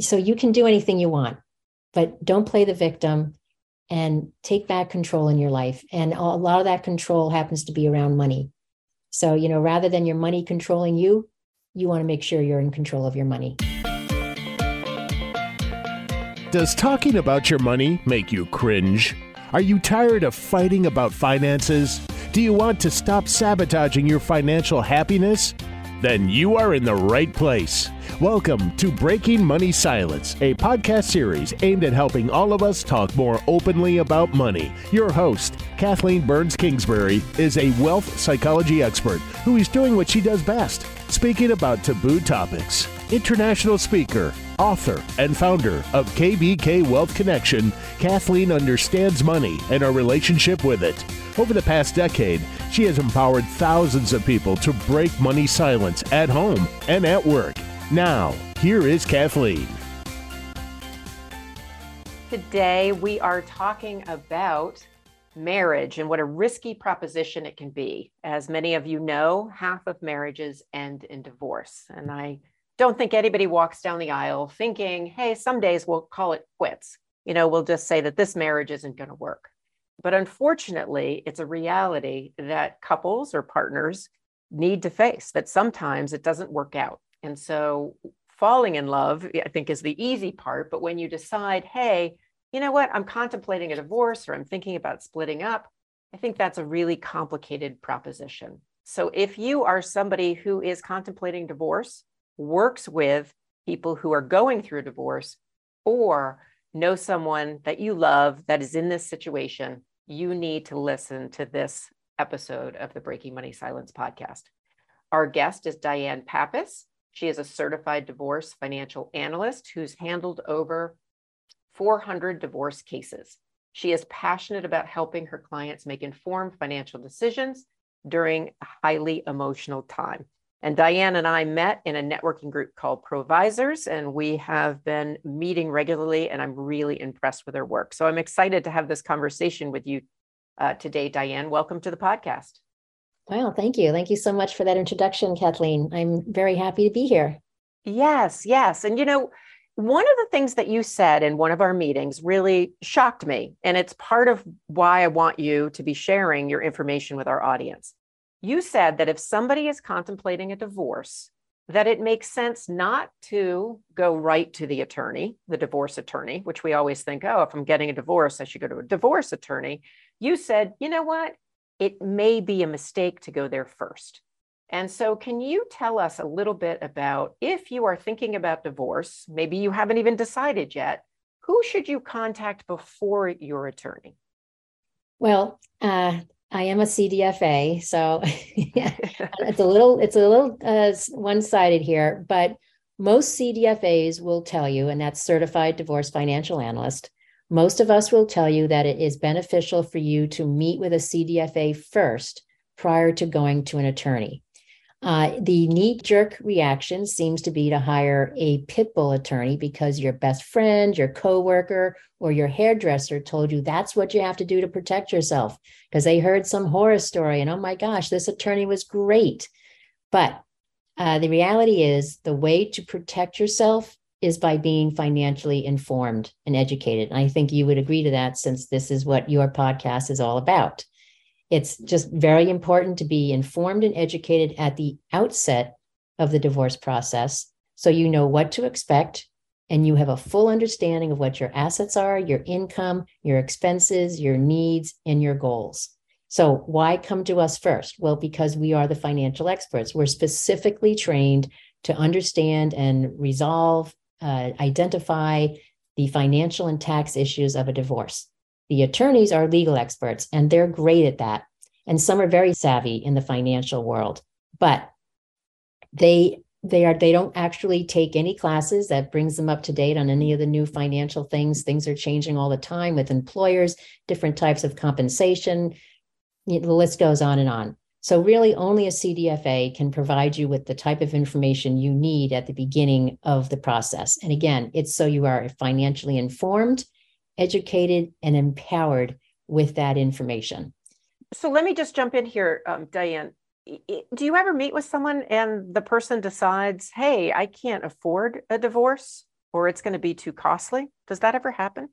so you can do anything you want, but don't play the victim and take back control in your life. And a lot of that control happens to be around money. So, you know, rather than your money controlling you, you want to make sure you're in control of your money. Does talking about your money make you cringe? Are you tired of fighting about finances? Do you want to stop sabotaging your financial happiness? Then you are in the right place. Welcome to Breaking Money Silence, a podcast series aimed at helping all of us talk more openly about money. Your host, Kathleen Burns Kingsbury, is a wealth psychology expert who is doing what she does best speaking about taboo topics. International speaker, author, and founder of KBK Wealth Connection, Kathleen understands money and our relationship with it. Over the past decade, she has empowered thousands of people to break money silence at home and at work. Now, here is Kathleen. Today, we are talking about marriage and what a risky proposition it can be. As many of you know, half of marriages end in divorce. And I don't think anybody walks down the aisle thinking, hey, some days we'll call it quits. You know, we'll just say that this marriage isn't going to work. But unfortunately, it's a reality that couples or partners need to face that sometimes it doesn't work out. And so falling in love, I think, is the easy part. But when you decide, hey, you know what, I'm contemplating a divorce or I'm thinking about splitting up, I think that's a really complicated proposition. So if you are somebody who is contemplating divorce, works with people who are going through divorce, or know someone that you love that is in this situation, you need to listen to this episode of the Breaking Money Silence podcast. Our guest is Diane Pappas. She is a certified divorce financial analyst who's handled over 400 divorce cases. She is passionate about helping her clients make informed financial decisions during a highly emotional time. And Diane and I met in a networking group called Provisors, and we have been meeting regularly, and I'm really impressed with her work. So I'm excited to have this conversation with you uh, today, Diane. Welcome to the podcast. Wow, thank you. Thank you so much for that introduction, Kathleen. I'm very happy to be here. Yes, yes. And you know, one of the things that you said in one of our meetings really shocked me. And it's part of why I want you to be sharing your information with our audience. You said that if somebody is contemplating a divorce, that it makes sense not to go right to the attorney, the divorce attorney, which we always think, oh, if I'm getting a divorce, I should go to a divorce attorney. You said, you know what? it may be a mistake to go there first. And so, can you tell us a little bit about if you are thinking about divorce, maybe you haven't even decided yet, who should you contact before your attorney? Well, uh, I am a CDFA, so it's a little it's a little uh, one-sided here, but most CDFAs will tell you, and that's certified divorce financial analyst, most of us will tell you that it is beneficial for you to meet with a CDFA first prior to going to an attorney. Uh, the knee jerk reaction seems to be to hire a pit bull attorney because your best friend, your coworker, or your hairdresser told you that's what you have to do to protect yourself because they heard some horror story and oh my gosh, this attorney was great. But uh, the reality is the way to protect yourself is by being financially informed and educated. And I think you would agree to that since this is what your podcast is all about. It's just very important to be informed and educated at the outset of the divorce process so you know what to expect and you have a full understanding of what your assets are, your income, your expenses, your needs, and your goals. So, why come to us first? Well, because we are the financial experts. We're specifically trained to understand and resolve uh, identify the financial and tax issues of a divorce. The attorneys are legal experts, and they're great at that. And some are very savvy in the financial world, but they they are they don't actually take any classes that brings them up to date on any of the new financial things things are changing all the time with employers different types of compensation the list goes on and on so, really, only a CDFA can provide you with the type of information you need at the beginning of the process. And again, it's so you are financially informed, educated, and empowered with that information. So, let me just jump in here, um, Diane. Do you ever meet with someone and the person decides, hey, I can't afford a divorce? or it's going to be too costly? Does that ever happen?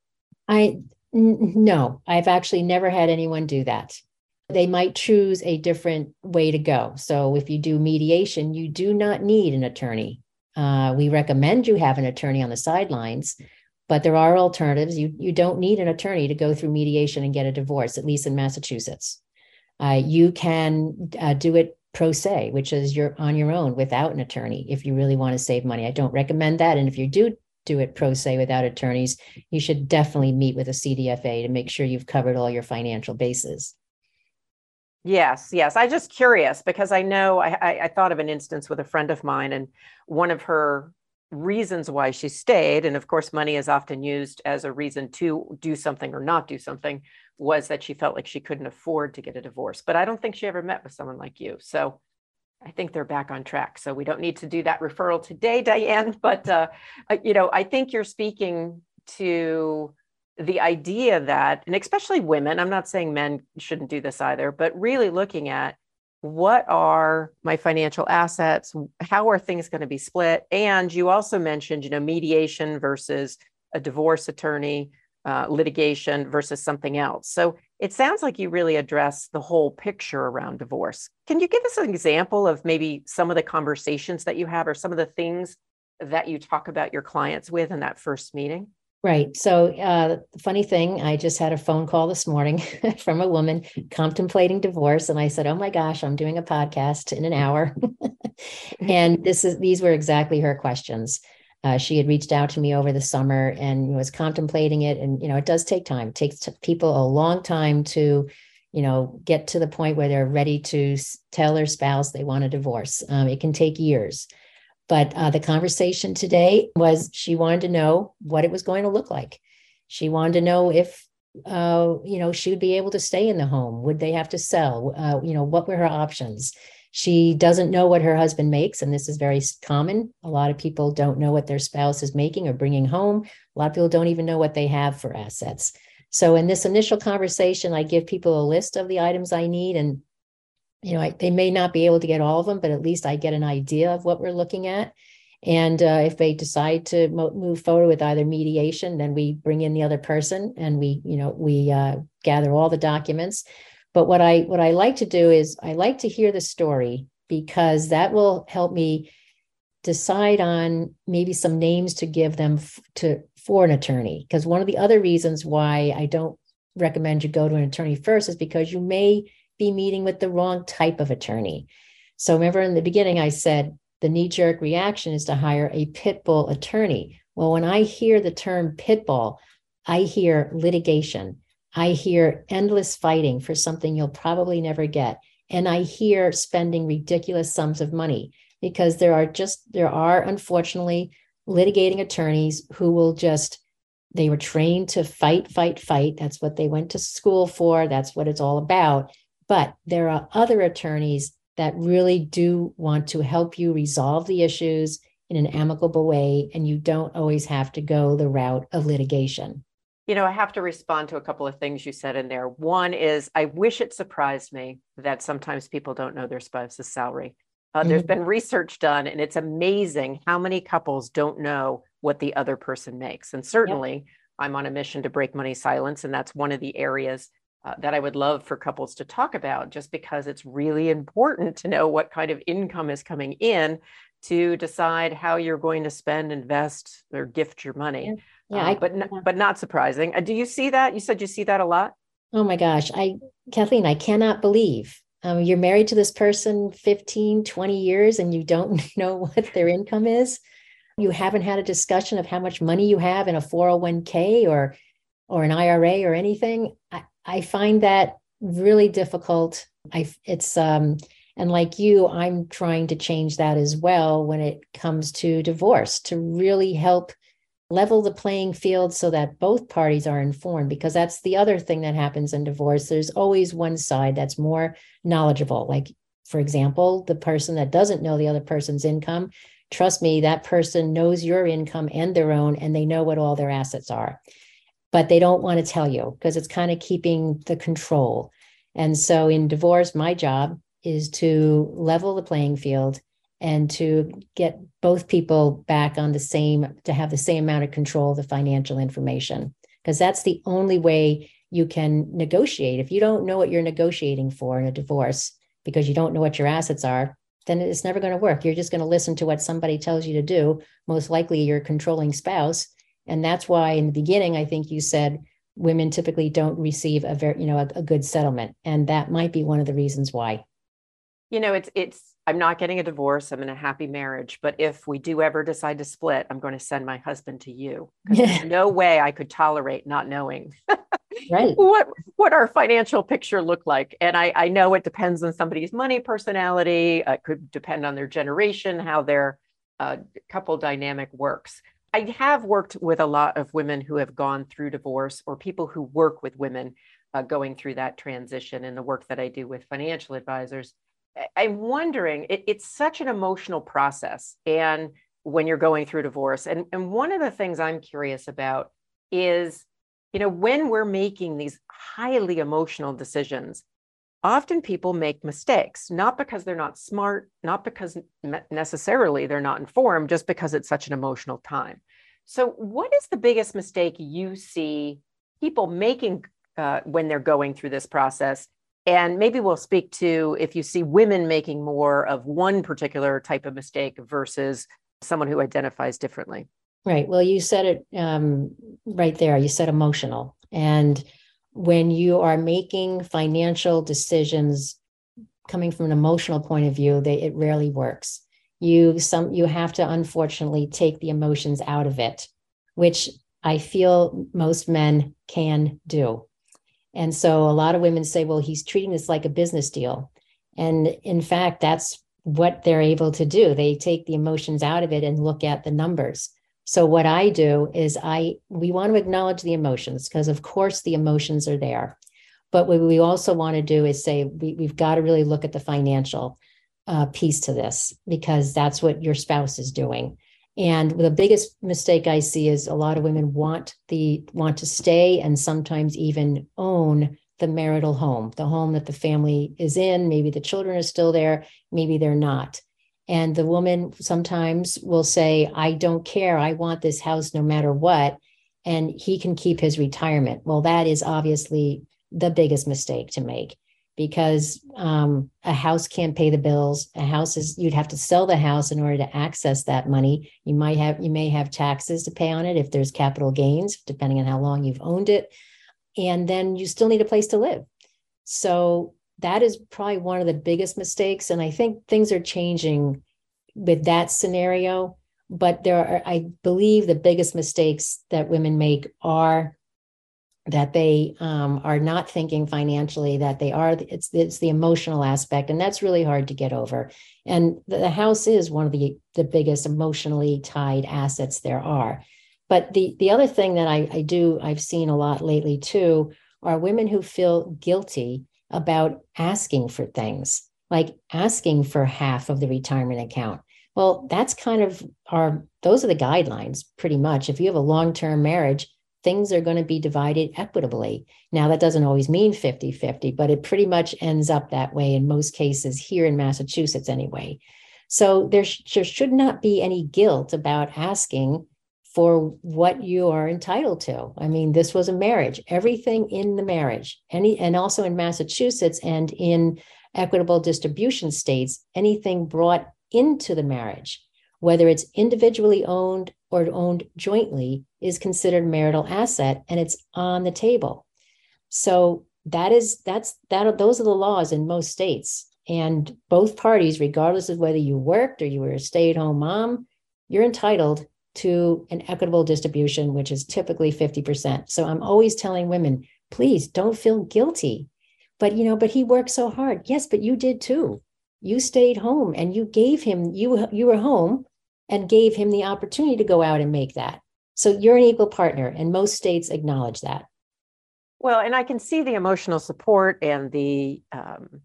I n- no, I've actually never had anyone do that. They might choose a different way to go. So if you do mediation, you do not need an attorney. Uh, we recommend you have an attorney on the sidelines, but there are alternatives. You you don't need an attorney to go through mediation and get a divorce, at least in Massachusetts. Uh, you can uh, do it pro se, which is you're on your own without an attorney if you really want to save money. I don't recommend that. And if you do do it pro se without attorneys, you should definitely meet with a CDFA to make sure you've covered all your financial bases. Yes, yes. I just curious because I know I, I, I thought of an instance with a friend of mine, and one of her reasons why she stayed, and of course, money is often used as a reason to do something or not do something, was that she felt like she couldn't afford to get a divorce. But I don't think she ever met with someone like you. So I think they're back on track. So we don't need to do that referral today, Diane. But, uh, you know, I think you're speaking to the idea that, and especially women, I'm not saying men shouldn't do this either, but really looking at what are my financial assets? How are things going to be split? And you also mentioned, you know, mediation versus a divorce attorney uh, litigation versus something else. So it sounds like you really address the whole picture around divorce. Can you give us an example of maybe some of the conversations that you have or some of the things that you talk about your clients with in that first meeting? Right. So, uh, funny thing, I just had a phone call this morning from a woman contemplating divorce, and I said, "Oh my gosh, I'm doing a podcast in an hour," and this is these were exactly her questions. Uh, she had reached out to me over the summer and was contemplating it. And, you know, it does take time. It takes t- people a long time to, you know, get to the point where they're ready to tell their spouse they want a divorce. Um, it can take years. But uh, the conversation today was she wanted to know what it was going to look like. She wanted to know if, uh, you know, she would be able to stay in the home. Would they have to sell? Uh, you know, what were her options? She doesn't know what her husband makes, and this is very common. A lot of people don't know what their spouse is making or bringing home. A lot of people don't even know what they have for assets. So, in this initial conversation, I give people a list of the items I need, and you know, I, they may not be able to get all of them, but at least I get an idea of what we're looking at. And uh, if they decide to mo- move forward with either mediation, then we bring in the other person and we, you know, we uh, gather all the documents. But what I what I like to do is I like to hear the story because that will help me decide on maybe some names to give them f- to for an attorney. Because one of the other reasons why I don't recommend you go to an attorney first is because you may be meeting with the wrong type of attorney. So remember in the beginning I said the knee jerk reaction is to hire a pit bull attorney. Well, when I hear the term pit bull, I hear litigation. I hear endless fighting for something you'll probably never get. And I hear spending ridiculous sums of money because there are just, there are unfortunately litigating attorneys who will just, they were trained to fight, fight, fight. That's what they went to school for. That's what it's all about. But there are other attorneys that really do want to help you resolve the issues in an amicable way. And you don't always have to go the route of litigation. You know, I have to respond to a couple of things you said in there. One is, I wish it surprised me that sometimes people don't know their spouse's salary. Uh, mm-hmm. There's been research done, and it's amazing how many couples don't know what the other person makes. And certainly, yep. I'm on a mission to break money silence, and that's one of the areas uh, that I would love for couples to talk about, just because it's really important to know what kind of income is coming in to decide how you're going to spend, invest, or gift your money. Yeah. Yeah, um, I, but n- but not surprising. Uh, do you see that? You said you see that a lot. Oh my gosh, I Kathleen, I cannot believe um, you're married to this person 15, 20 years and you don't know what their income is. You haven't had a discussion of how much money you have in a 401k or or an IRA or anything. I, I find that really difficult. I it's um and like you, I'm trying to change that as well when it comes to divorce to really help level the playing field so that both parties are informed because that's the other thing that happens in divorce. There's always one side that's more knowledgeable. Like for example the person that doesn't know the other person's income trust me that person knows your income and their own and they know what all their assets are but they don't want to tell you because it's kind of keeping the control. And so in divorce my job is to level the playing field and to get both people back on the same to have the same amount of control of the financial information. Because that's the only way you can negotiate. If you don't know what you're negotiating for in a divorce because you don't know what your assets are then it's never going to work. You're just going to listen to what somebody tells you to do. Most likely your controlling spouse and that's why in the beginning i think you said women typically don't receive a very you know a, a good settlement. And that might be one of the reasons why. You know it's it's i'm not getting a divorce. I'm in a happy marriage. But if we do ever decide to split i'm going to send my husband to you. There's no way i could tolerate not knowing right. what what our financial picture look like. And i i know it depends on somebody's money personality. Uh, it could depend on their generation how their uh, couple dynamic works I have worked with a lot of women who have gone through divorce or people who work with women uh, going through that transition in the work that I do with financial advisors. I'm wondering, it, it's such an emotional process. And when you're going through divorce, and, and one of the things I'm curious about is, you know, when we're making these highly emotional decisions, often people make mistakes, not because they're not smart, not because necessarily they're not informed, just because it's such an emotional time. So, what is the biggest mistake you see people making uh, when they're going through this process? And maybe we'll speak to if you see women making more of one particular type of mistake versus someone who identifies differently. Right. Well, you said it um, right there. You said emotional. And when you are making financial decisions coming from an emotional point of view, they, it rarely works. You some you have to unfortunately take the emotions out of it, which I feel most men can do. And so a lot of women say, well, he's treating this like a business deal. And in fact, that's what they're able to do. They take the emotions out of it and look at the numbers. So what I do is I we want to acknowledge the emotions because of course the emotions are there. But what we also want to do is say we, we've got to really look at the financial uh, piece to this because that's what your spouse is doing. And the biggest mistake I see is a lot of women want the want to stay and sometimes even own the marital home, the home that the family is in. Maybe the children are still there, maybe they're not. And the woman sometimes will say, I don't care. I want this house no matter what. And he can keep his retirement. Well, that is obviously the biggest mistake to make because um, a house can't pay the bills. A house is, you'd have to sell the house in order to access that money. You might have, you may have taxes to pay on it if there's capital gains, depending on how long you've owned it. And then you still need a place to live. So that is probably one of the biggest mistakes. And I think things are changing with that scenario. But there are, I believe, the biggest mistakes that women make are that they um, are not thinking financially that they are it's it's the emotional aspect and that's really hard to get over and the house is one of the the biggest emotionally tied assets there are but the the other thing that I, I do i've seen a lot lately too are women who feel guilty about asking for things, like asking for half of the retirement account. Well, that's kind of our, those are the guidelines pretty much. If you have a long term marriage, things are going to be divided equitably. Now, that doesn't always mean 50 50, but it pretty much ends up that way in most cases here in Massachusetts, anyway. So there, sh- there should not be any guilt about asking for what you are entitled to. I mean, this was a marriage, everything in the marriage, any and also in Massachusetts and in equitable distribution states, anything brought into the marriage, whether it's individually owned or owned jointly, is considered marital asset and it's on the table. So that is that's that those are the laws in most states. And both parties, regardless of whether you worked or you were a stay-at-home mom, you're entitled to an equitable distribution, which is typically 50%. So I'm always telling women, please don't feel guilty. But you know, but he worked so hard. Yes, but you did too. You stayed home and you gave him you you were home and gave him the opportunity to go out and make that. So you're an equal partner and most states acknowledge that. Well, and I can see the emotional support and the um,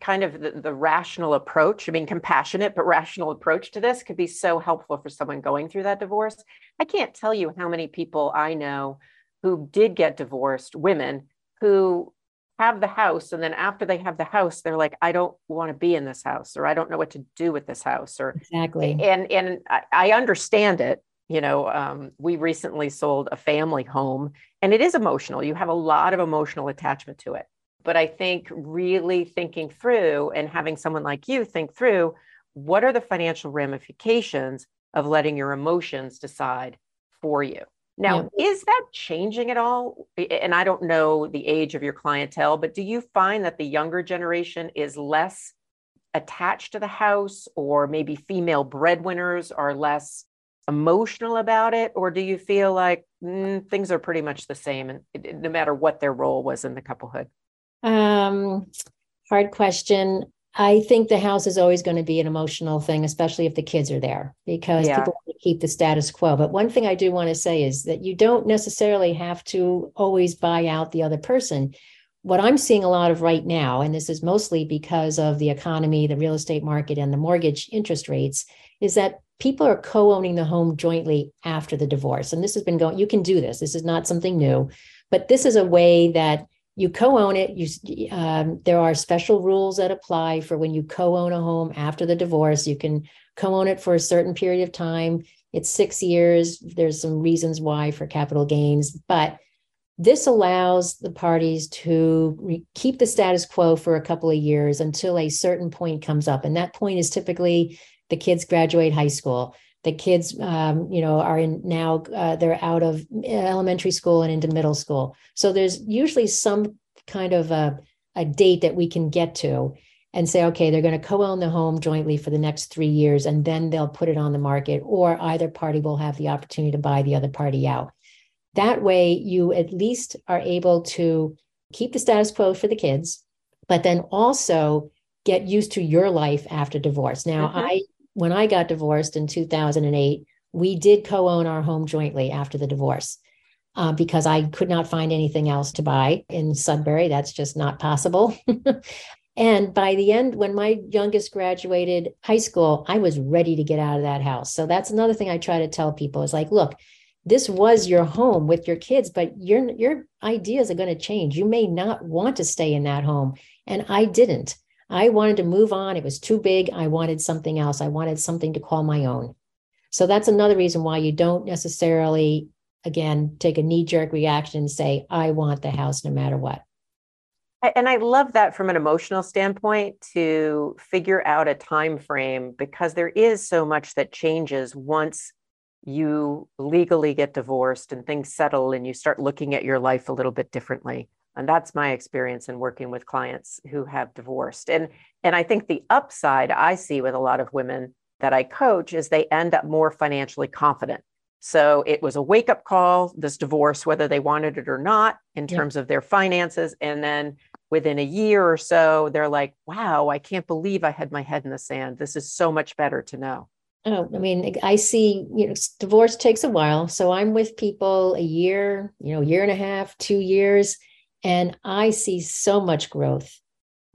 kind of the, the, rational approach i mean compassionate but rational approach to this could be so helpful for someone going through that divorce. I can't tell you how many people i know who did get divorced women who have the house and then after they have the house they're like i don't want to be in this house or i don't know what to do with this house or exactly. and and i, I understand it you know um, we recently sold a family home and it is emotional. You have a lot of emotional attachment to it but i think really thinking through and having someone like you think through what are the financial ramifications of letting your emotions decide for you now, yeah. is that changing at all? And I don't know the age of your clientele, but do you find that the younger generation is less attached to the house, or maybe female breadwinners are less emotional about it? Or do you feel like mm, things are pretty much the same, and no matter what their role was in the couplehood? Um, hard question. I think the house is always going to be an emotional thing, especially if the kids are there, because yeah. people want to keep the status quo. But one thing I do want to say is that you don't necessarily have to always buy out the other person. What I'm seeing a lot of right now, and this is mostly because of the economy, the real estate market, and the mortgage interest rates, is that people are co owning the home jointly after the divorce. And this has been going, you can do this. This is not something new, but this is a way that you co-own it you um, there are special rules that apply for when you co-own a home after the divorce. You can co-own it for a certain period of time. It's six years. There's some reasons why for capital gains but this allows the parties to re- keep the status quo for a couple of years until a certain point comes up and that point is typically the kids graduate high school the kids um, you know are in now uh, they're out of elementary school and into middle school. So there's usually some kind of a, a date that we can get to and say okay they're going to co-own the home jointly for the next three years and then they'll put it on the market or either party will have the opportunity to buy the other party out. That way you at least are able to keep the status quo for the kids but then also get used to your life after divorce. Now mm-hmm. i when I got divorced in 2008, we did co own our home jointly after the divorce uh, because I could not find anything else to buy in Sudbury. That's just not possible. and by the end, when my youngest graduated high school, I was ready to get out of that house. So that's another thing I try to tell people is like, look, this was your home with your kids, but your your ideas are going to change. You may not want to stay in that home, and I didn't. I wanted to move on. It was too big. I wanted something else. I wanted something to call my own. So that's another reason why you don't necessarily, again, take a knee jerk reaction and say, I want the house no matter what. And I love that from an emotional standpoint to figure out a time frame because there is so much that changes once you legally get divorced and things settle and you start looking at your life a little bit differently and that's my experience in working with clients who have divorced. And and i think the upside i see with a lot of women that i coach is they end up more financially confident. So it was a wake up call this divorce whether they wanted it or not in terms yeah. of their finances. And then within a year or so they're like wow i can't believe i had my head in the sand. This is so much better to know. Oh, I mean, I see, you know, divorce takes a while. So I'm with people a year, you know, year and a half, two years, and I see so much growth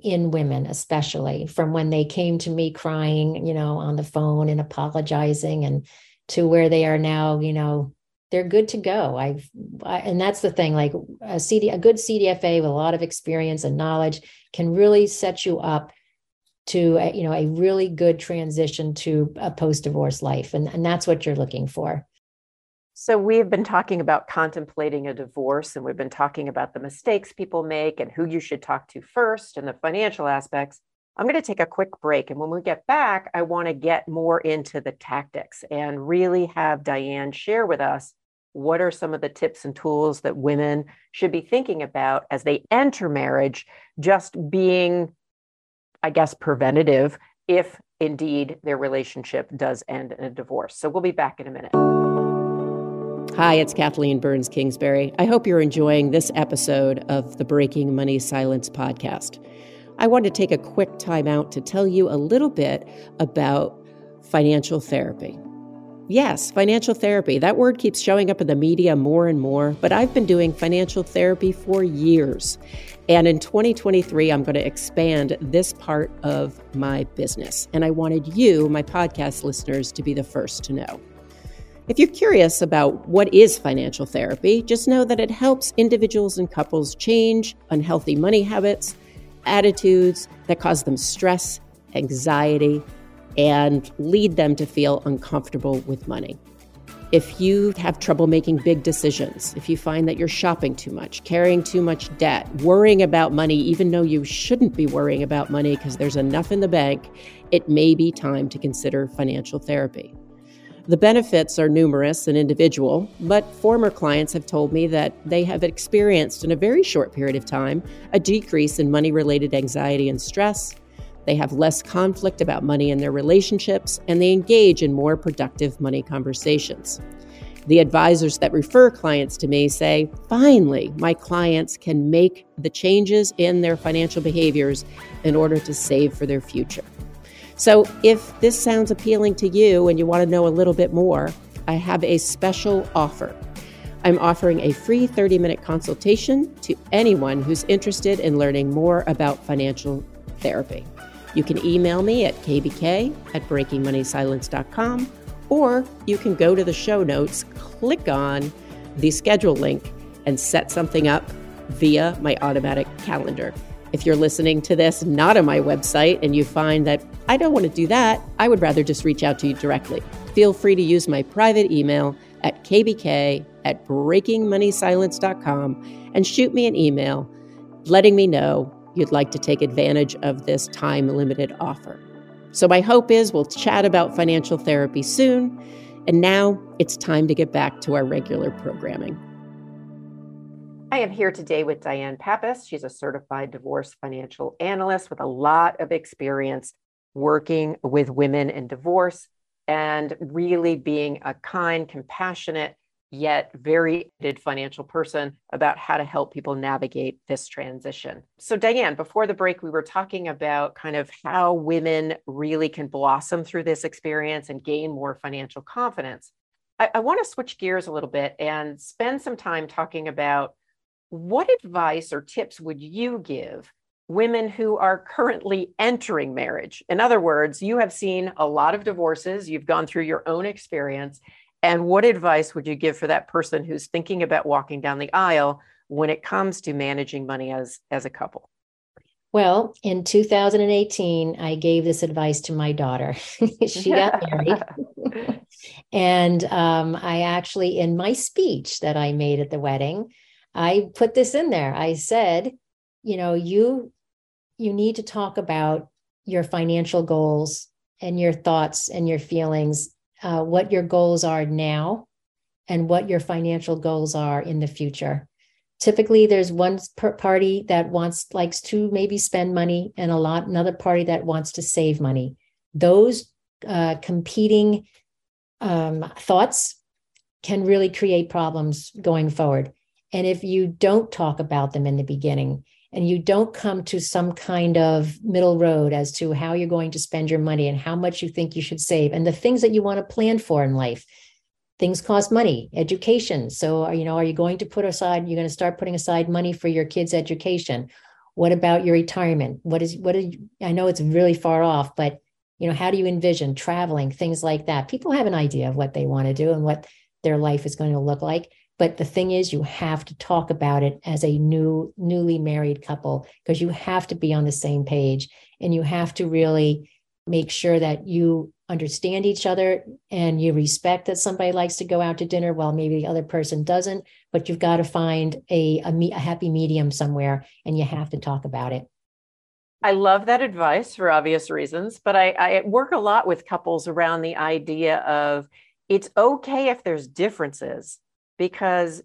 in women, especially from when they came to me crying, you know, on the phone and apologizing, and to where they are now, you know, they're good to go. I've, I, and that's the thing, like a CD, a good CDFA with a lot of experience and knowledge can really set you up to, a, you know, a really good transition to a post-divorce life. And, and that's what you're looking for. So, we've been talking about contemplating a divorce, and we've been talking about the mistakes people make and who you should talk to first and the financial aspects. I'm going to take a quick break. And when we get back, I want to get more into the tactics and really have Diane share with us what are some of the tips and tools that women should be thinking about as they enter marriage, just being, I guess, preventative if indeed their relationship does end in a divorce. So, we'll be back in a minute. Hi, it's Kathleen Burns Kingsbury. I hope you're enjoying this episode of the Breaking Money Silence podcast. I want to take a quick time out to tell you a little bit about financial therapy. Yes, financial therapy. That word keeps showing up in the media more and more, but I've been doing financial therapy for years. And in 2023, I'm going to expand this part of my business. And I wanted you, my podcast listeners, to be the first to know. If you're curious about what is financial therapy, just know that it helps individuals and couples change unhealthy money habits, attitudes that cause them stress, anxiety, and lead them to feel uncomfortable with money. If you have trouble making big decisions, if you find that you're shopping too much, carrying too much debt, worrying about money, even though you shouldn't be worrying about money because there's enough in the bank, it may be time to consider financial therapy. The benefits are numerous and individual, but former clients have told me that they have experienced in a very short period of time a decrease in money related anxiety and stress. They have less conflict about money in their relationships, and they engage in more productive money conversations. The advisors that refer clients to me say, finally, my clients can make the changes in their financial behaviors in order to save for their future. So, if this sounds appealing to you and you want to know a little bit more, I have a special offer. I'm offering a free 30 minute consultation to anyone who's interested in learning more about financial therapy. You can email me at kbk at breakingmoneysilence.com or you can go to the show notes, click on the schedule link, and set something up via my automatic calendar. If you're listening to this not on my website and you find that I don't want to do that, I would rather just reach out to you directly. Feel free to use my private email at kbk at breakingmoneysilence.com and shoot me an email letting me know you'd like to take advantage of this time limited offer. So, my hope is we'll chat about financial therapy soon. And now it's time to get back to our regular programming. I am here today with Diane Pappas. She's a certified divorce financial analyst with a lot of experience working with women in divorce and really being a kind, compassionate, yet very financial person about how to help people navigate this transition. So, Diane, before the break, we were talking about kind of how women really can blossom through this experience and gain more financial confidence. I, I want to switch gears a little bit and spend some time talking about what advice or tips would you give women who are currently entering marriage? In other words, you have seen a lot of divorces, you've gone through your own experience. And what advice would you give for that person who's thinking about walking down the aisle when it comes to managing money as, as a couple? Well, in 2018, I gave this advice to my daughter. she got married. and um, I actually, in my speech that I made at the wedding, I put this in there. I said, you know, you you need to talk about your financial goals and your thoughts and your feelings, uh, what your goals are now, and what your financial goals are in the future. Typically, there's one party that wants likes to maybe spend money, and a lot another party that wants to save money. Those uh, competing um, thoughts can really create problems going forward. And if you don't talk about them in the beginning and you don't come to some kind of middle road as to how you're going to spend your money and how much you think you should save and the things that you want to plan for in life, things cost money, education. So, you know, are you going to put aside, you're going to start putting aside money for your kids' education? What about your retirement? What is, what is, I know it's really far off, but, you know, how do you envision traveling, things like that? People have an idea of what they want to do and what their life is going to look like but the thing is, you have to talk about it as a new, newly married couple because you have to be on the same page and you have to really make sure that you understand each other and you respect that somebody likes to go out to dinner while maybe the other person doesn't. But you've got to find a, a, a happy medium somewhere and you have to talk about it. I love that advice for obvious reasons, but I, I work a lot with couples around the idea of it's okay if there's differences because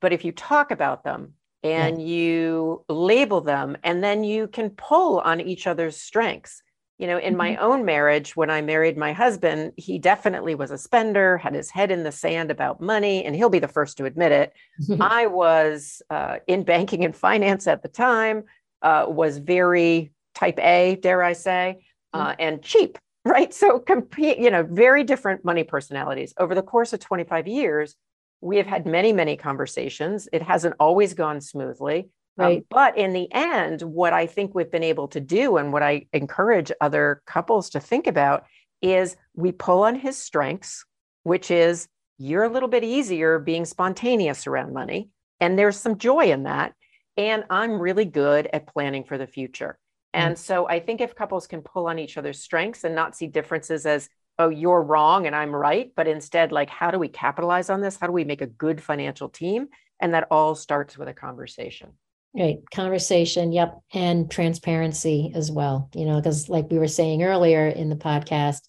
but if you talk about them and yeah. you label them and then you can pull on each other's strengths you know in mm-hmm. my own marriage when i married my husband he definitely was a spender had his head in the sand about money and he'll be the first to admit it i was uh, in banking and finance at the time uh, was very type a dare i say uh, mm-hmm. and cheap right so compete you know very different money personalities over the course of 25 years we have had many, many conversations. It hasn't always gone smoothly. Um, right. Um, but in the end, what I think we've been able to do, and what I encourage other couples to think about, is we pull on his strengths, which is you're a little bit easier being spontaneous around money. And there's some joy in that. And I'm really good at planning for the future. And mm-hmm. so I think if couples can pull on each other's strengths and not see differences as, oh, you're wrong and I'm right, but instead, like, how do we capitalize on this? How do we make a good financial team? And that all starts with a conversation. Right. Conversation. Yep. And transparency as well. You know, because like we were saying earlier in the podcast,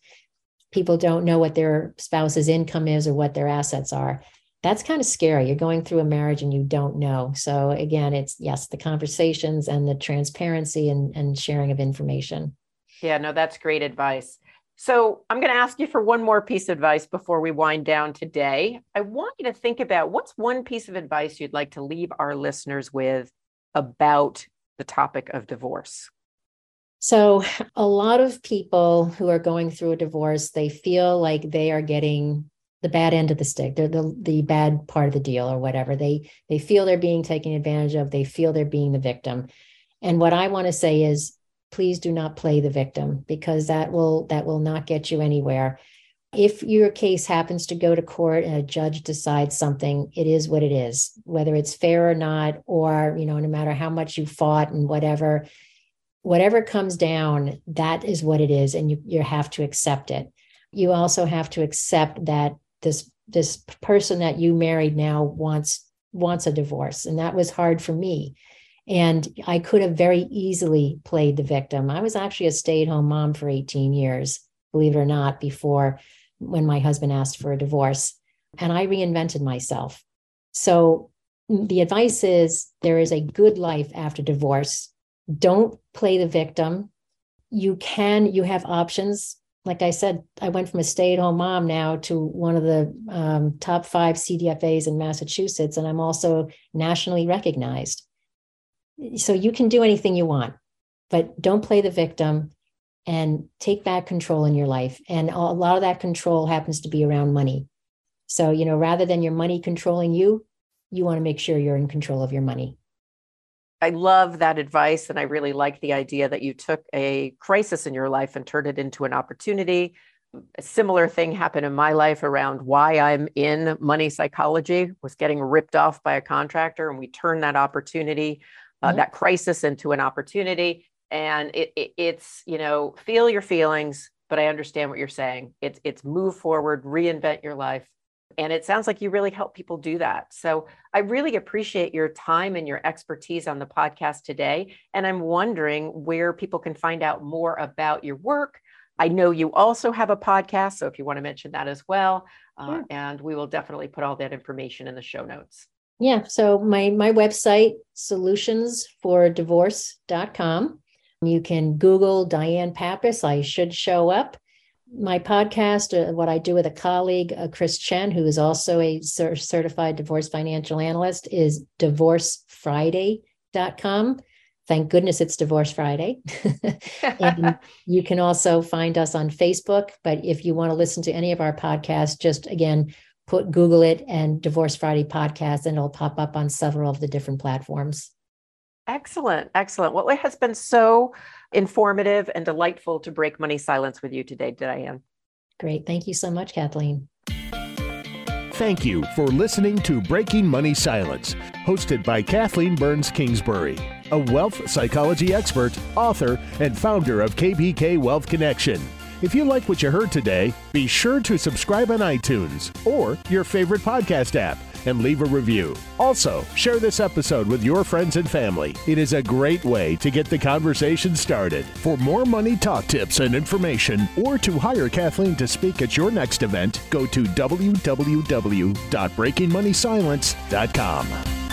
people don't know what their spouse's income is or what their assets are. That's kind of scary. You're going through a marriage and you don't know. So again, it's yes, the conversations and the transparency and, and sharing of information. Yeah, no, that's great advice. So I'm going to ask you for one more piece of advice before we wind down today. I want you to think about what's one piece of advice you'd like to leave our listeners with about the topic of divorce? So, a lot of people who are going through a divorce, they feel like they are getting the bad end of the stick. They're the, the bad part of the deal or whatever. They they feel they're being taken advantage of. They feel they're being the victim. And what I want to say is please do not play the victim because that will that will not get you anywhere. If your case happens to go to court and a judge decides something, it is what it is, whether it's fair or not, or you know, no matter how much you fought and whatever, whatever comes down, that is what it is, and you you have to accept it. You also have to accept that this this person that you married now wants wants a divorce, and that was hard for me. And I could have very easily played the victim. I was actually a stay at home mom for 18 years, believe it or not, before when my husband asked for a divorce. And I reinvented myself. So the advice is there is a good life after divorce don't play the victim. You can, you have options. Like I said, I went from a stay at home mom now to one of the um, top five CDFAs in Massachusetts, and I'm also nationally recognized. So you can do anything you want, but don't play the victim and take back control in your life. And a lot of that control happens to be around money. So, you know, rather than your money controlling you, you want to make sure you're in control of your money. I love that advice. And I really like the idea that you took a crisis in your life and turned it into an opportunity. A similar thing happened in my life around why I'm in money psychology, was getting ripped off by a contractor. And we turned that opportunity, uh, mm-hmm. that crisis into an opportunity. And it, it, it's, you know, feel your feelings, but I understand what you're saying. It's, it's move forward, reinvent your life, and it sounds like you really help people do that. So I really appreciate your time and your expertise on the podcast today. And I'm wondering where people can find out more about your work. I know you also have a podcast. So if you want to mention that as well, uh, and we will definitely put all that information in the show notes. Yeah. So my my website, solutionsfordivorce.com. You can Google Diane Pappas. I should show up my podcast, uh, what I do with a colleague, uh, Chris Chen, who is also a cer- certified divorce financial analyst, is divorcefriday.com. Thank goodness it's Divorce Friday. and you can also find us on Facebook. But if you want to listen to any of our podcasts, just again, put Google it and Divorce Friday podcast, and it'll pop up on several of the different platforms. Excellent. Excellent. Well, it has been so informative and delightful to break money silence with you today, Diane. Great. Thank you so much, Kathleen. Thank you for listening to Breaking Money Silence, hosted by Kathleen Burns Kingsbury, a wealth psychology expert, author, and founder of KBK Wealth Connection. If you like what you heard today, be sure to subscribe on iTunes or your favorite podcast app and leave a review. Also, share this episode with your friends and family. It is a great way to get the conversation started. For more money talk tips and information, or to hire Kathleen to speak at your next event, go to www.breakingmoneysilence.com.